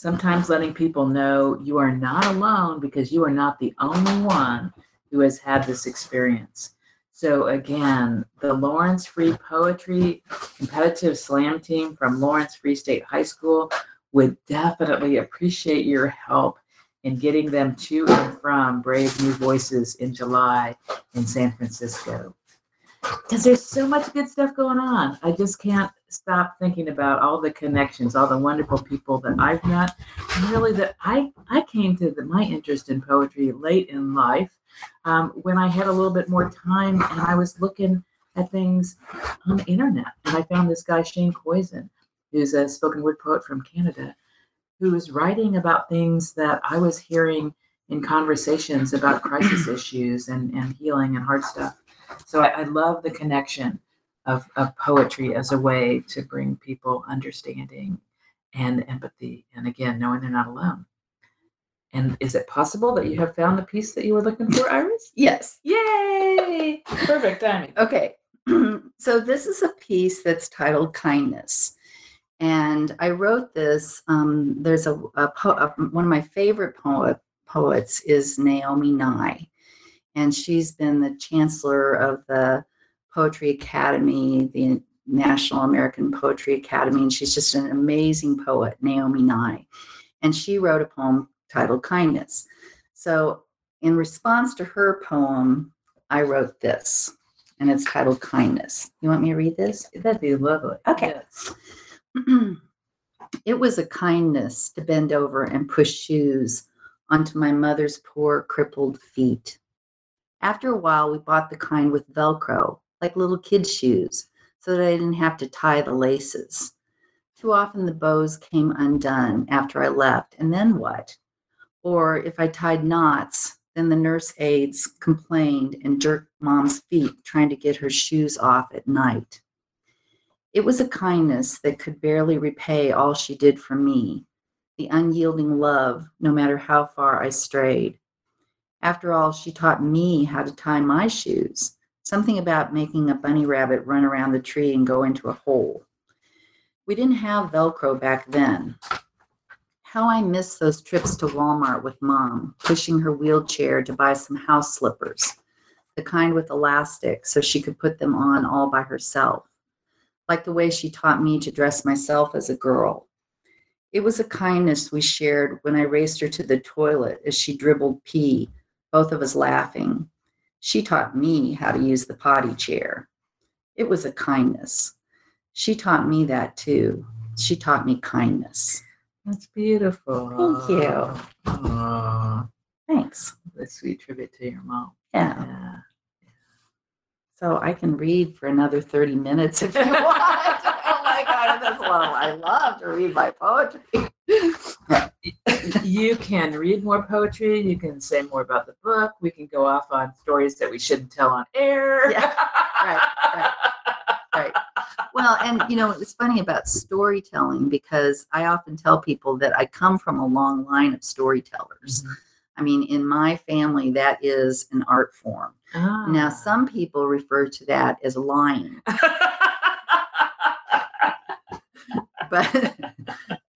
sometimes letting people know you are not alone because you are not the only one who has had this experience. So again, the Lawrence Free Poetry Competitive Slam Team from Lawrence Free State High School would definitely appreciate your help in getting them to and from Brave New Voices in July in San Francisco. Because there's so much good stuff going on. I just can't stop thinking about all the connections, all the wonderful people that I've met. And really, that I I came to the, my interest in poetry late in life um, when I had a little bit more time and I was looking at things on the internet. And I found this guy, Shane Koyczan, who's a spoken word poet from Canada, who was writing about things that I was hearing in conversations about crisis issues and, and healing and hard stuff. So I, I love the connection of, of poetry as a way to bring people understanding and empathy. And again, knowing they're not alone. And is it possible that you have found the piece that you were looking for, Iris? Yes. Yay! Perfect timing. Okay. so this is a piece that's titled Kindness. And I wrote this. Um, there's a, a, po- a, one of my favorite poet, poets is Naomi Nye, and she's been the chancellor of the Poetry Academy, the National American Poetry Academy, and she's just an amazing poet, Naomi Nye. And she wrote a poem titled Kindness. So, in response to her poem, I wrote this, and it's titled Kindness. You want me to read this? That'd be lovely. Okay. Yes. it was a kindness to bend over and push shoes onto my mother's poor, crippled feet. After a while, we bought the kind with Velcro, like little kids' shoes, so that I didn't have to tie the laces. Too often the bows came undone after I left, and then what? Or if I tied knots, then the nurse aides complained and jerked mom's feet trying to get her shoes off at night. It was a kindness that could barely repay all she did for me, the unyielding love, no matter how far I strayed. After all, she taught me how to tie my shoes, something about making a bunny rabbit run around the tree and go into a hole. We didn't have Velcro back then. How I miss those trips to Walmart with mom, pushing her wheelchair to buy some house slippers, the kind with elastic so she could put them on all by herself like the way she taught me to dress myself as a girl. It was a kindness we shared when I raced her to the toilet as she dribbled pee, both of us laughing. She taught me how to use the potty chair. It was a kindness. She taught me that too. She taught me kindness. That's beautiful. Thank you. Aw, Thanks. a sweet tribute to your mom. Yeah. Yeah. So I can read for another 30 minutes if you want. oh my God, that's love. I love to read my poetry. you can read more poetry. You can say more about the book. We can go off on stories that we shouldn't tell on air. Yeah, right, right. right. Well, and you know, it's funny about storytelling because I often tell people that I come from a long line of storytellers. Mhm. I mean, in my family, that is an art form. Now, Ah. some people refer to that as lying, but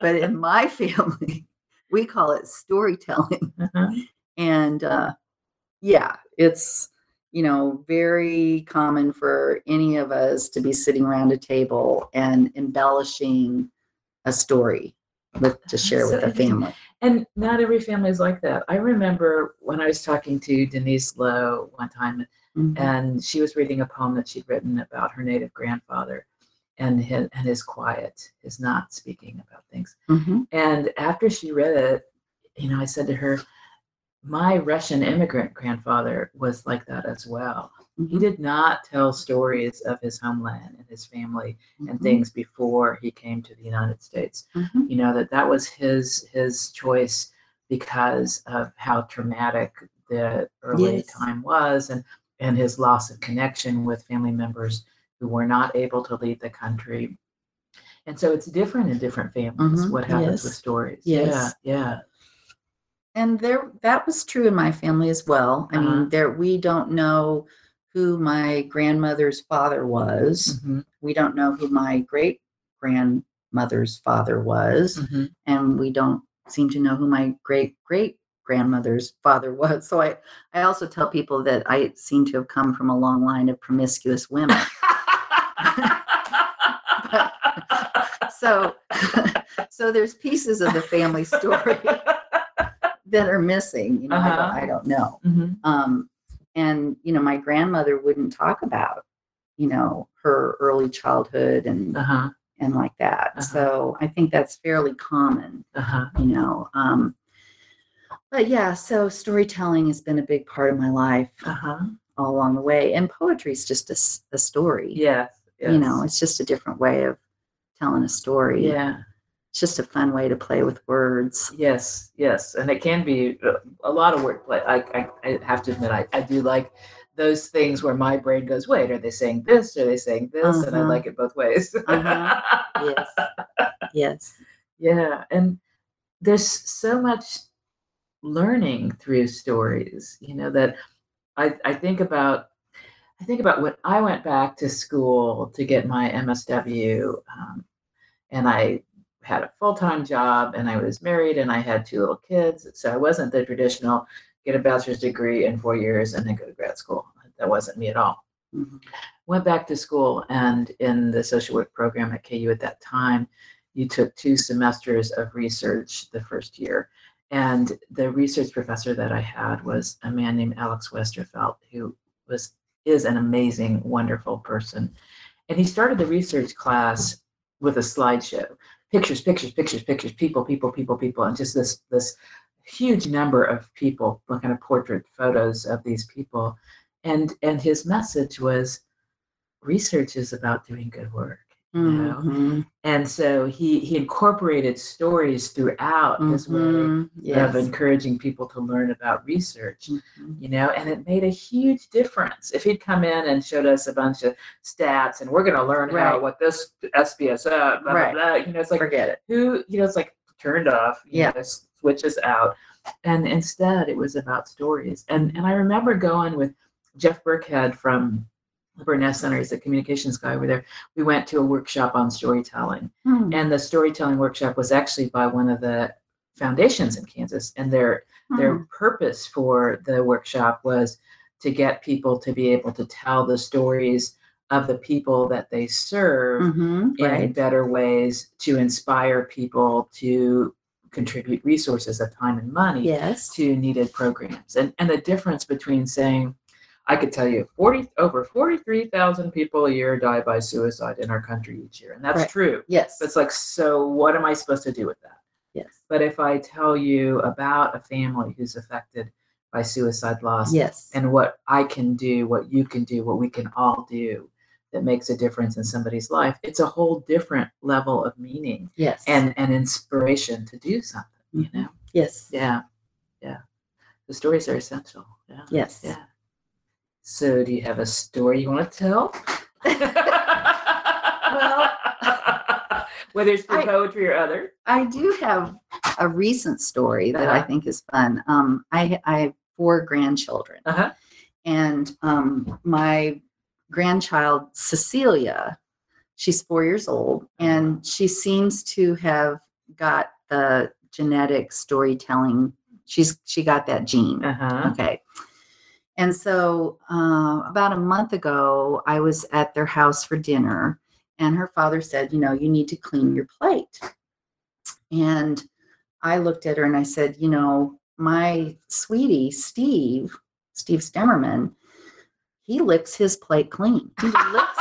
but in my family, we call it storytelling. Uh-huh. And uh, yeah, it's you know very common for any of us to be sitting around a table and embellishing a story with to share So with the family. And not every family is like that. I remember when I was talking to Denise Low one time, Mhm. and she was reading a poem that she'd written about her native grandfather and his, and his quiet, his not speaking about things. Mhm. And after she read it, you know, I said to her, my Russian immigrant grandfather was like that as well. He Mhm. did not tell stories of his homeland and his family and Mhm. things before he came to the United States. Mhm. You know that that was his his choice because of how traumatic the early Yes. time was and and his loss of connection with family members who were not able to leave the country And so it's different in different families Mhm, what happens yes. with stories. Yes. Yeah. Yeah. And there that was true in my family as well. I Uh-huh. mean there we don't know who my grandmother's father was. Mhm, we don't know who my great grandmother's father was. Mhm. and we don't seem to know who my great great grandmother's father was. So i i also tell people that i seem to have come from a long line of promiscuous women. So so there's pieces of the family story that are missing you know I, don't, Uh-huh. I don't know Mhm, um and you know my grandmother wouldn't talk about you know her early childhood and Uh-huh. and like that Uh-huh. so i think that's fairly common Uh-huh. you know um but yeah so storytelling has been a big part of my life Uh-huh. all along the way and poetry is just a story Yes. you know it's just a different way of telling a story Yeah. It's just a fun way to play with words Yes, yes, and it can be uh, a lot of wordplay. I, I, I have to admit, I, I do like those things where my brain goes, "Wait, are they saying this? Are they saying this?" And I Uh-huh. like it both ways. Uh-huh. yes yes yeah, and there's so much learning through stories. You know that I, I think about. I think about when I went back to school to get my MSW, um, and I had a full time job, and I was married, and I had two little kids. So I wasn't the traditional get a bachelor's degree in four years and then go to grad school. That wasn't me at all. Mhm. Went back to school, and in the social work program at KU at that time, you took two semesters of research the first year. And the research professor that I had was a man named Alex Westerfelt, who was is an amazing, wonderful person. And he started the research class with a slideshow. Pictures, pictures, pictures, pictures, people, people, people, people, and just this this huge number of people, kind of portrait photos of these people. And and his message was research is about doing good work. You know? And so he he incorporated stories throughout his way Mhm. Yes. of encouraging people to learn about research Mhm. you know and it made a huge difference if he'd come in and showed us a bunch of stats and we're going to learn how what this sps uh, blah, Right. blah, blah, you know it's like Forget it. who you know it's like turned off you Yeah. know, switches out and instead it was about stories and and i remember going with jeff burkhead from the burness center is a communications guy over there we went to a workshop on storytelling Hmm. and the storytelling workshop was actually by one of the foundations in kansas and their their Hmm. purpose for the workshop was to get people to be able to tell the stories of the people that they serve Mhm. in Right. better ways to inspire people to contribute resources of time and money Yes. to needed programs and and the difference between saying i could tell you 40 over 43000 people a year die by suicide in our country each year and that's Right. true Yes. it's like so what am i supposed to do with that yes. but if I tell you about a family who's affected by suicide loss Yes. and what I can do, what you can do, what we can all do that makes a difference in somebody's life, it's a whole different level of meaning yes. and, and inspiration to do something, you Mhm. know? yes. Yeah. Yeah. The stories are essential. Yeah. Yes. Yeah. So do you have a story you want to tell? Well, whether it's for I- poetry or other. I do have a recent story that I Uh-huh. think is fun. Um, I, I have four grandchildren, Uh-huh. and um, my grandchild Cecilia, she's four years old, and she seems to have got the genetic storytelling. She's she got that gene. Uh-huh. Okay. And so uh, about a month ago, I was at their house for dinner, and her father said, You know, you need to clean your plate. And I looked at her and I said, You know, my sweetie, Steve, Steve Stemmerman, he licks his plate clean. He licks,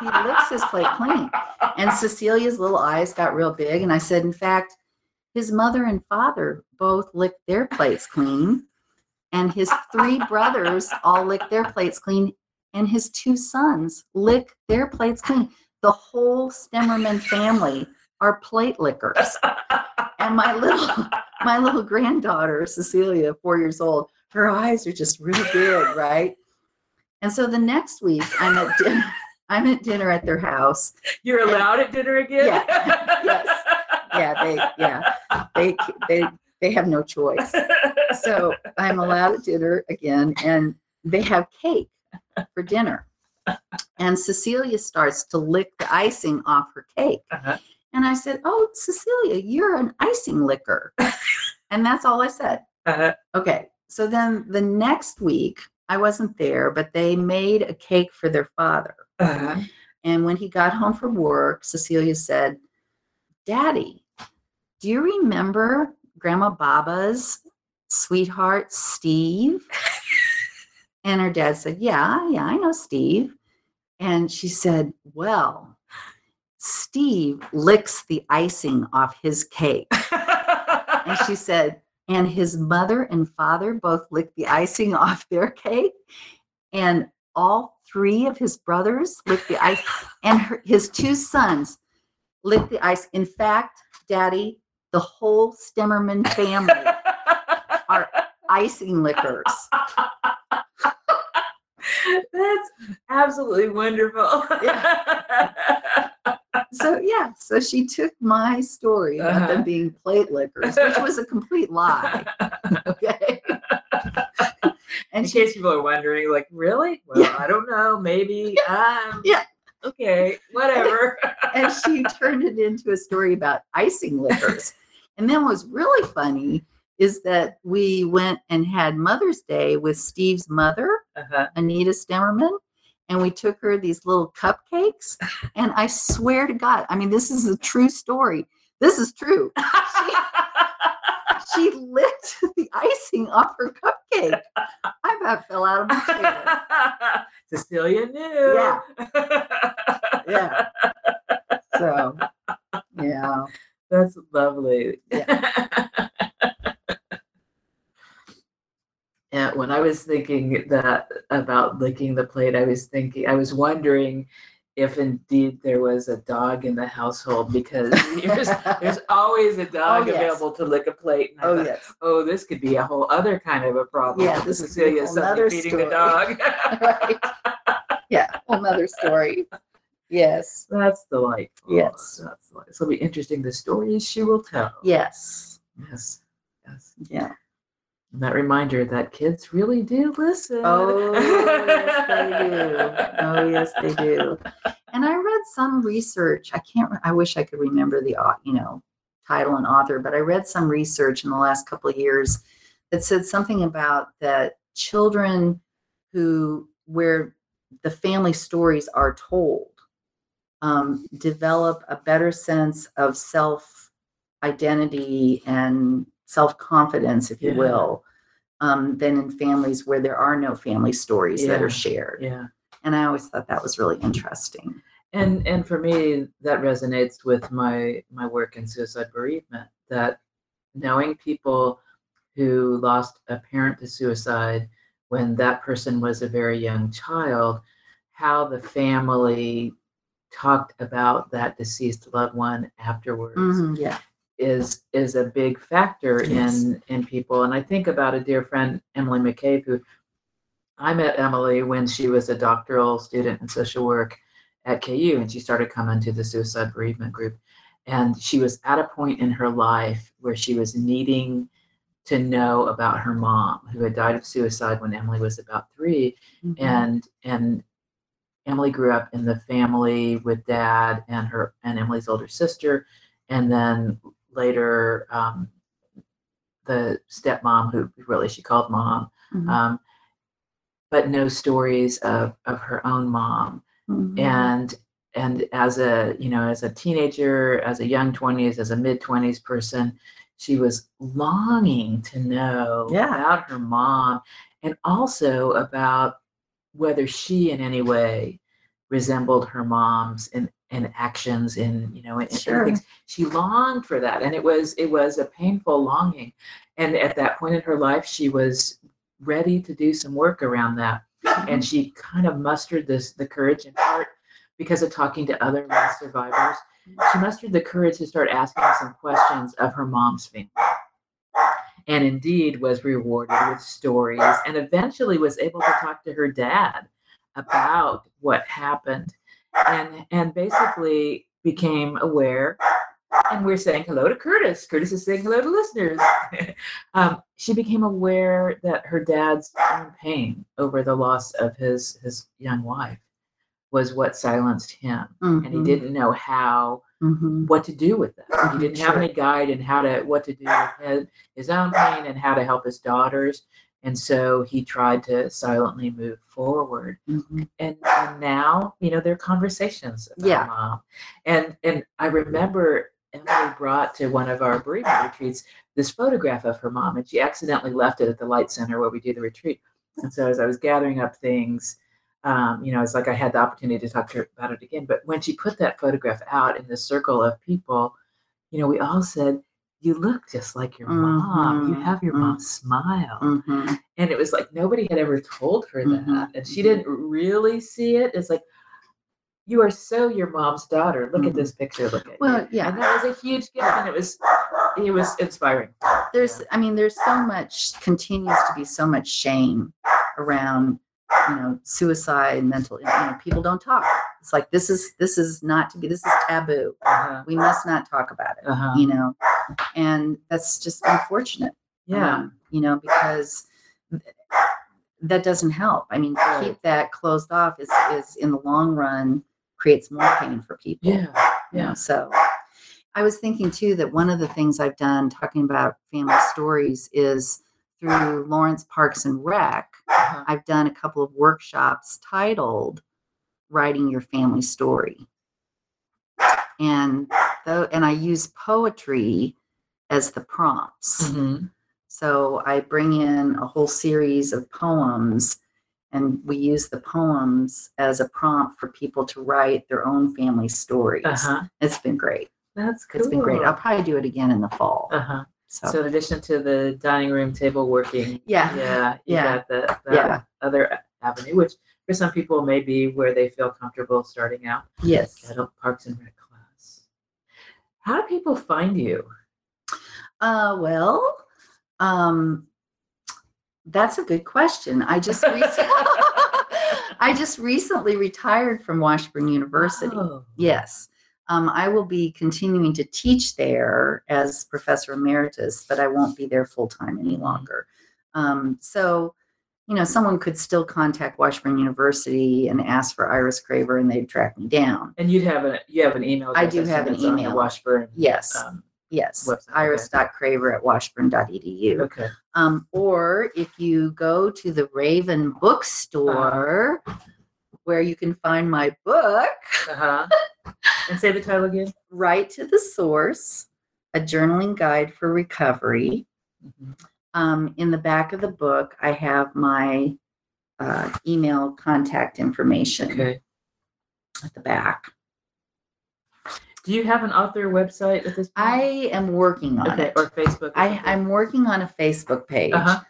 he licks his plate clean. And Cecilia's little eyes got real big. And I said, In fact, his mother and father both licked their plates clean and his three brothers all lick their plates clean, and his two sons lick their plates clean. The whole Stemmerman family are plate lickers. And my little my little granddaughter, Cecilia, four years old, her eyes are just real big, right? And so the next week I'm at dinner, I'm at dinner at their house. You're allowed at dinner again? Yeah. Yes. Yeah, they yeah. They they they have no choice. So I'm allowed at dinner again and they have cake for dinner. And Cecilia starts to lick the icing off her cake. Uh-huh. And I said, Oh, Cecilia, you're an icing licker. and that's all I said. Uh, Okay. So then the next week, I wasn't there, but they made a cake for their father. uh, And when he got home from work, Cecilia said, Daddy, do you remember Grandma Baba's sweetheart, Steve? and her dad said, Yeah, yeah, I know Steve. And she said, Well, Steve licks the icing off his cake. And she said, and his mother and father both licked the icing off their cake. And all three of his brothers licked the ice, and her, his two sons licked the ice. In fact, Daddy, the whole Stemmerman family icing lickers. That's absolutely wonderful. yeah. So yeah, so she took my story about Uh-huh. them being plate lickers, which was a complete lie. Okay. In and she case people are wondering, like, really? Well, Yeah. I don't know. Maybe. Um, Yeah. Okay. Whatever. and she turned it into a story about icing lickers. And then was really funny is that we went and had Mother's Day with Steve's mother, uh-huh. Anita Stemmerman, and we took her these little cupcakes. And I swear to God, I mean, this is a true story. This is true. She licked the icing off her cupcake. I about fell out of my chair. Cecilia knew. Yeah. Yeah. So, yeah. That's lovely. Yeah, when I was thinking that about licking the plate, I was thinking, I was wondering if indeed there was a dog in the household because there's, there's always a oh, dog yes. available to lick a plate. And I Oh, thought, yes. oh, this could be a whole other kind of a problem. Yeah, this would be a Cecilia whole suddenly nother feeding the story. dog. right. Yeah, whole nother story. Yes. That's delightful. Yes. That's delightful. It'll be interesting the stories she will tell. Yes. Yes. Yes. Yeah. And that reminder that kids really do listen. Oh, yes, they do. Oh, yes, they do. And I read some research. I can't. I wish I could remember the you know title and author, but I read some research in the last couple of years that said something about that children who where the family stories are told um, develop a better sense of self identity and self confidence, if you will, um, than in families where there are no family stories that are shared. Yeah. And I always thought that was really interesting. And and for me, that resonates with my my work in suicide bereavement. That knowing people who lost a parent to suicide when that person was a very young child, how the family talked about that deceased loved one afterwards Mhm, yeah. Is is a big factor Yes. in in people. And I think about a dear friend, Emily McCabe, who I met Emily when she was a doctoral student in social work at KU, and she started coming to the suicide bereavement group. And she was at a point in her life where she was needing to know about her mom, who had died of suicide when Emily was about three Mhm. and and Emily grew up in the family with dad and her and Emily's older sister, and then later um, the stepmom, who really she called mom, Mhm. um, but no stories of of her own mom. Mhm. And and as a you know as a teenager, as a young twenties, as a mid twenties person, she was longing to know Yeah. about her mom and also about whether she in any way resembled her mom's in in actions in you know Sure. things. She longed for that and it was it was a painful longing. And at that point in her life she was ready to do some work around that. And she kind of mustered this the courage in part because of talking to other survivors. She mustered the courage to start asking some questions of her mom's family. And indeed was rewarded with stories and eventually was able to talk to her dad about what happened and and basically became aware. And we're saying hello to Curtis. Curtis is saying hello to listeners. um, she became aware that her dad's own pain over the loss of his his young wife was what silenced him, and he Mhm, didn't know how mhm. what to do with that. He didn't have any guide in how to what to do with his, his own pain and how to help his daughters. And so he tried to silently move forward. Mhm. And, and now, you know, there are conversations about Yeah. mom. And and I remember Emily brought to one of our bereavement retreats this photograph of her mom, and she accidentally left it at the light center where we do the retreat. And so as I was gathering up things, um, you know, it's like I had the opportunity to talk to her about it again. But when she put that photograph out in the circle of people, you know, we all said, You look just like your mom. You Mhm, have your mhm. mom's smile. Mhm. And it was like nobody had ever told her that. Mhm, And she mhm. didn't really see it. It's like, you are so your mom's daughter. Look at this picture. Look at Well, you. yeah. And that was a huge gift. And it was it was inspiring. there's i mean there's so much continues to be so much shame around you know suicide mental you know people don't talk it's like this is this is not to be this is taboo Uh-huh. we must not talk about it Uh-huh. you know and that's just unfortunate Yeah. um, you know because that doesn't help i mean Right. keep that closed off is is in the long run creates more pain for people Yeah. Yeah. so I was thinking too that one of the things I've done talking about family stories is through Lawrence Parks and Rec. Uh-huh. I've done a couple of workshops titled "Writing Your Family Story," and though, and I use poetry as the prompts. Mhm. So I bring in a whole series of poems and we use the poems as a prompt for people to write their own family stories. Uh-huh. It's been great. That's cool. It's been great. I'll probably do it again in the fall. Uh-huh. So, So in addition to the dining room table working, yeah. yeah, Yeah. the, that Yeah. other avenue, which for some people may be where they feel comfortable starting out. Yes. Adult Parks and Rec class. How do people find you? Uh, well, um, that's a good question. I just recently, I just recently retired from Washburn University. Oh. Yes. Um, I will be continuing to teach there as professor emeritus, but I won't be there full time any longer. Um, so, you know, someone could still contact Washburn University and ask for Iris Craver, and they'd track me down. And you'd have a you have an email. I do have an the email. Washburn. Yes, Um, yes. website. Iris.craver at washburn.edu. okay. Um, or if you go to the Raven bookstore, where you can find my book, Uh-huh. and say the title again. Write to the Source, a journaling guide for recovery. Mhm. Um, in the back of the book, I have my uh, email contact information Okay. at the back. Do you have an author website at this point? I am working on okay, it. or Facebook. I I'm working on a Facebook page. Uh-huh.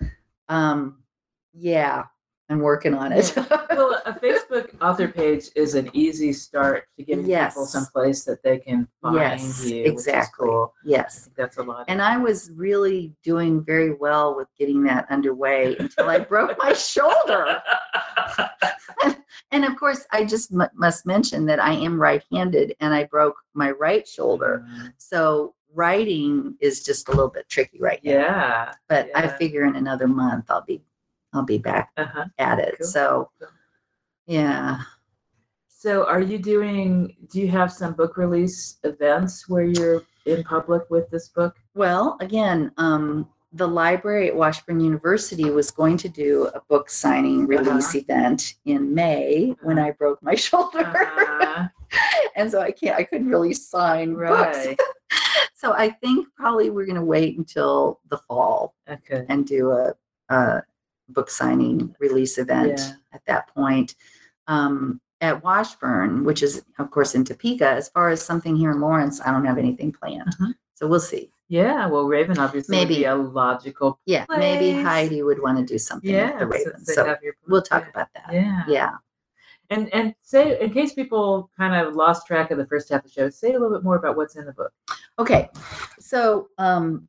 Um, yeah, I'm working on it. well, a Facebook author page is an easy start to people Yes. some place that they can find Yes, you. which is exactly. cool. Yes. that's a lot. And I was really doing very well with getting that underway until I broke my shoulder. And of course, I just m- must mention that I am right handed and I broke my right shoulder. Mm, So writing is just a little bit tricky right now. Yeah. But I figure in another month I'll be I'll be back Uh-huh. at it. Cool. So Cool. yeah. So, are you doing? Do you have some book release events where you're in public with this book? Well, again, um, the library at Washburn University was going to do a book signing release event in May when I broke my shoulder. Uh, and so I can't I couldn't really sign books. So I think probably we're gonna wait until the fall Okay. and do a, a book signing release event Yeah. at that point. Um, at Washburn, which is of course in Topeka, as far as something here in Lawrence, I don't have anything planned. Mhm. So we'll see. Yeah. Well, Raven obviously would Maybe. be a logical. Yeah, maybe Heidi would want to do something with Yeah. the Raven. So we'll talk about that. Yeah. Yeah. And and say in case people kind of lost track of the first half of the show, say a little bit more about what's in the book. Okay. So um,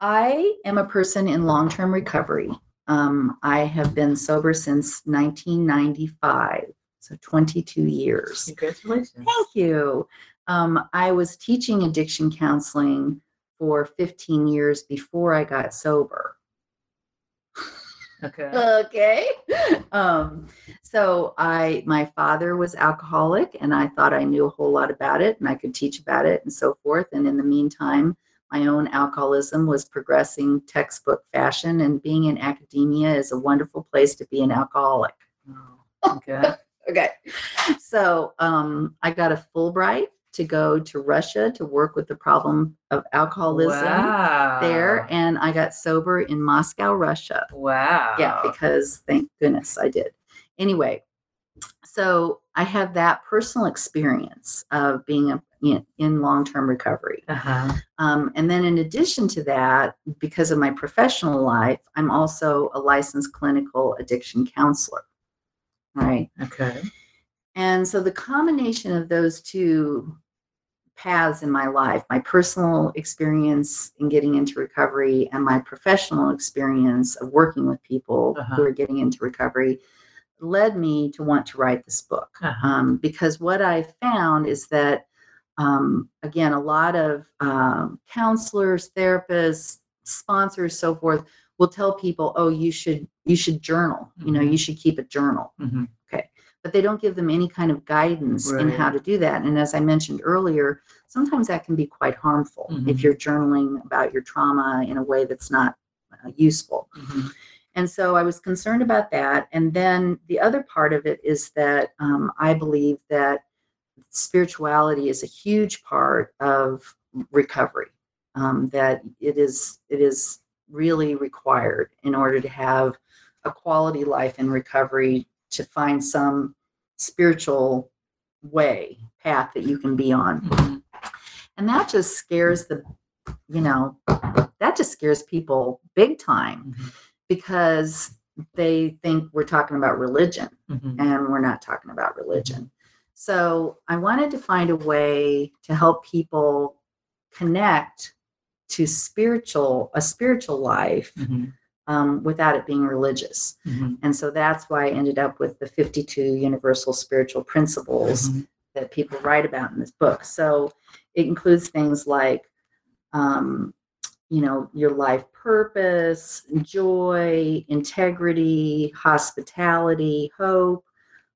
I am a person in long term recovery. Um, I have been sober since 1995. So 22 years. Congratulations. Thank you. Um, I was teaching addiction counseling for 15 years before I got sober. Okay. Okay. Um, so I my father was alcoholic and I thought I knew a whole lot about it and I could teach about it and so forth. And in the meantime, my own alcoholism was progressing textbook fashion and being in academia is a wonderful place to be an alcoholic. Oh, okay. Okay. So um, I got a Fulbright to go to Russia to work with the problem of alcoholism wow. there. And I got sober in Moscow, Russia. Wow. Yeah, because thank goodness I did. Anyway, so I have that personal experience of being a, in, in long term recovery. Uh-huh. Um, and then, in addition to that, because of my professional life, I'm also a licensed clinical addiction counselor. Right. Okay. And so the combination of those two paths in my life, my personal experience in getting into recovery and my professional experience of working with people Uh-huh. who are getting into recovery, led me to want to write this book. Uh-huh. Um, because what I found is that, um, again, a lot of um, counselors, therapists, sponsors, so forth, will tell people, "Oh, you should you should journal. You know, you should keep a journal." Mhm. but they don't give them any kind of guidance in how to do that. And as I mentioned earlier, sometimes that can be quite harmful Mhm. if you're journaling about your trauma in a way that's not uh, useful. Mhm. And so I was concerned about that. And then the other part of it is that um, I believe that spirituality is a huge part of recovery. Um, that it is it is really required in order to have a quality life in recovery to find some spiritual way path that you can be on Mhm. and that just scares the you know that just scares people big time Mhm. because they think we're talking about religion Mhm. and we're not talking about religion so i wanted to find a way to help people connect to spiritual a spiritual life Mhm. um, without it being religious Mhm. and so that's why i ended up with the 52 universal spiritual principles Mhm. that people write about in this book. So it includes things like, um, you know, your life purpose, joy, integrity, hospitality, hope,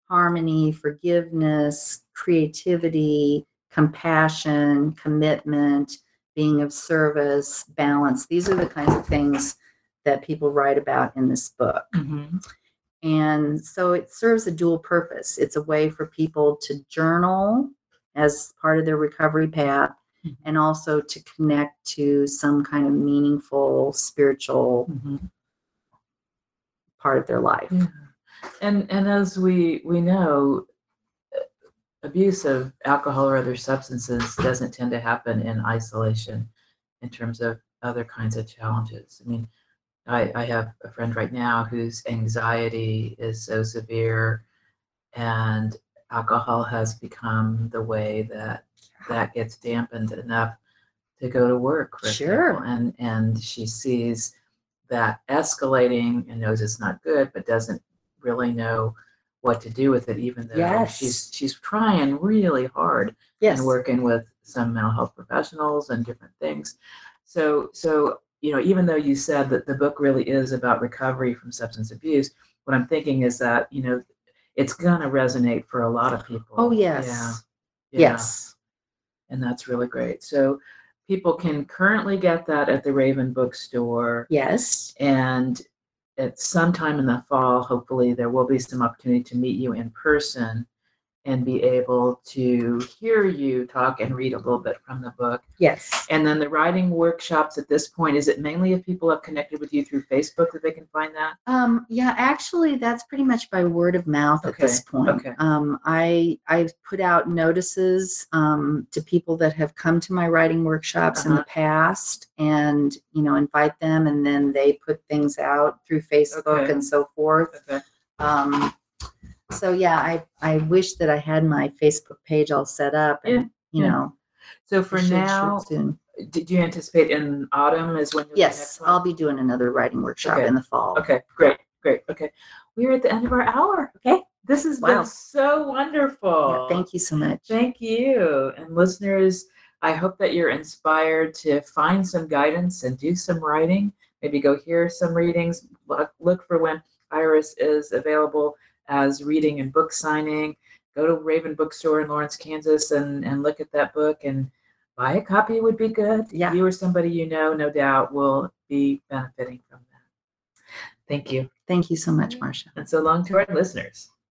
harmony, forgiveness, creativity, compassion, commitment, being of service, balance. These are the kinds of things that people write about in this book. Mhm. And so it serves a dual purpose. It's a way for people to journal as part of their recovery path Mhm. and also to connect to some kind of meaningful spiritual Mhm. part of their life. Yeah. And and as we we know, abuse of alcohol or other substances doesn't tend to happen in isolation in terms of other kinds of challenges. I mean, I, I have a friend right now whose anxiety is so severe and alcohol has become the way that that gets dampened enough to go to work Sure. example. and and she sees that escalating and knows it's not good but doesn't really know what to do with it even though Yes. she's she's trying really hard Yes. and working with some mental health professionals and different things. So, so you know, even though you said that the book really is about recovery from substance abuse, what I'm thinking is that you know, it's gonna resonate for a lot of people. Oh, yes. Yeah. Yeah. Yes. And that's really great. So, people can currently get that at the Raven Bookstore, Yes. and at some time in the fall, hopefully, there will be some opportunity to meet you in person and be able to hear you talk and read a little bit from the book. Yes. And then the writing workshops at this point, is it mainly if people have connected with you through Facebook that they can find that? Um, yeah, actually, that's pretty much by word of mouth at this point. okay. Um, I I've put out notices um, to people that have come to my writing workshops in Uh-huh. the past, and you know, invite them, and then they put things out through Facebook Okay. and so forth. Okay. Um, so yeah, I I wish that I had my Facebook page all set up, and Yeah, you yeah. know, So for now, did you anticipate in autumn is when yes? I'll be doing another writing workshop Okay. in the fall. Okay, great, great. Okay. We're at the end of our hour. Okay. This has Wow. been so wonderful. Yeah, thank you so much. Thank you. And listeners, I hope that you're inspired to find some guidance and do some writing. Maybe go hear some readings. Look, look for when Iris is available as reading and book signing. Go to Raven Bookstore in Lawrence, Kansas, and, and look at that book and buy a copy would be good. Yeah. You or somebody you know, no doubt, will be benefiting from that. Thank you. Thank you so much, Marcia. And so long to our listeners.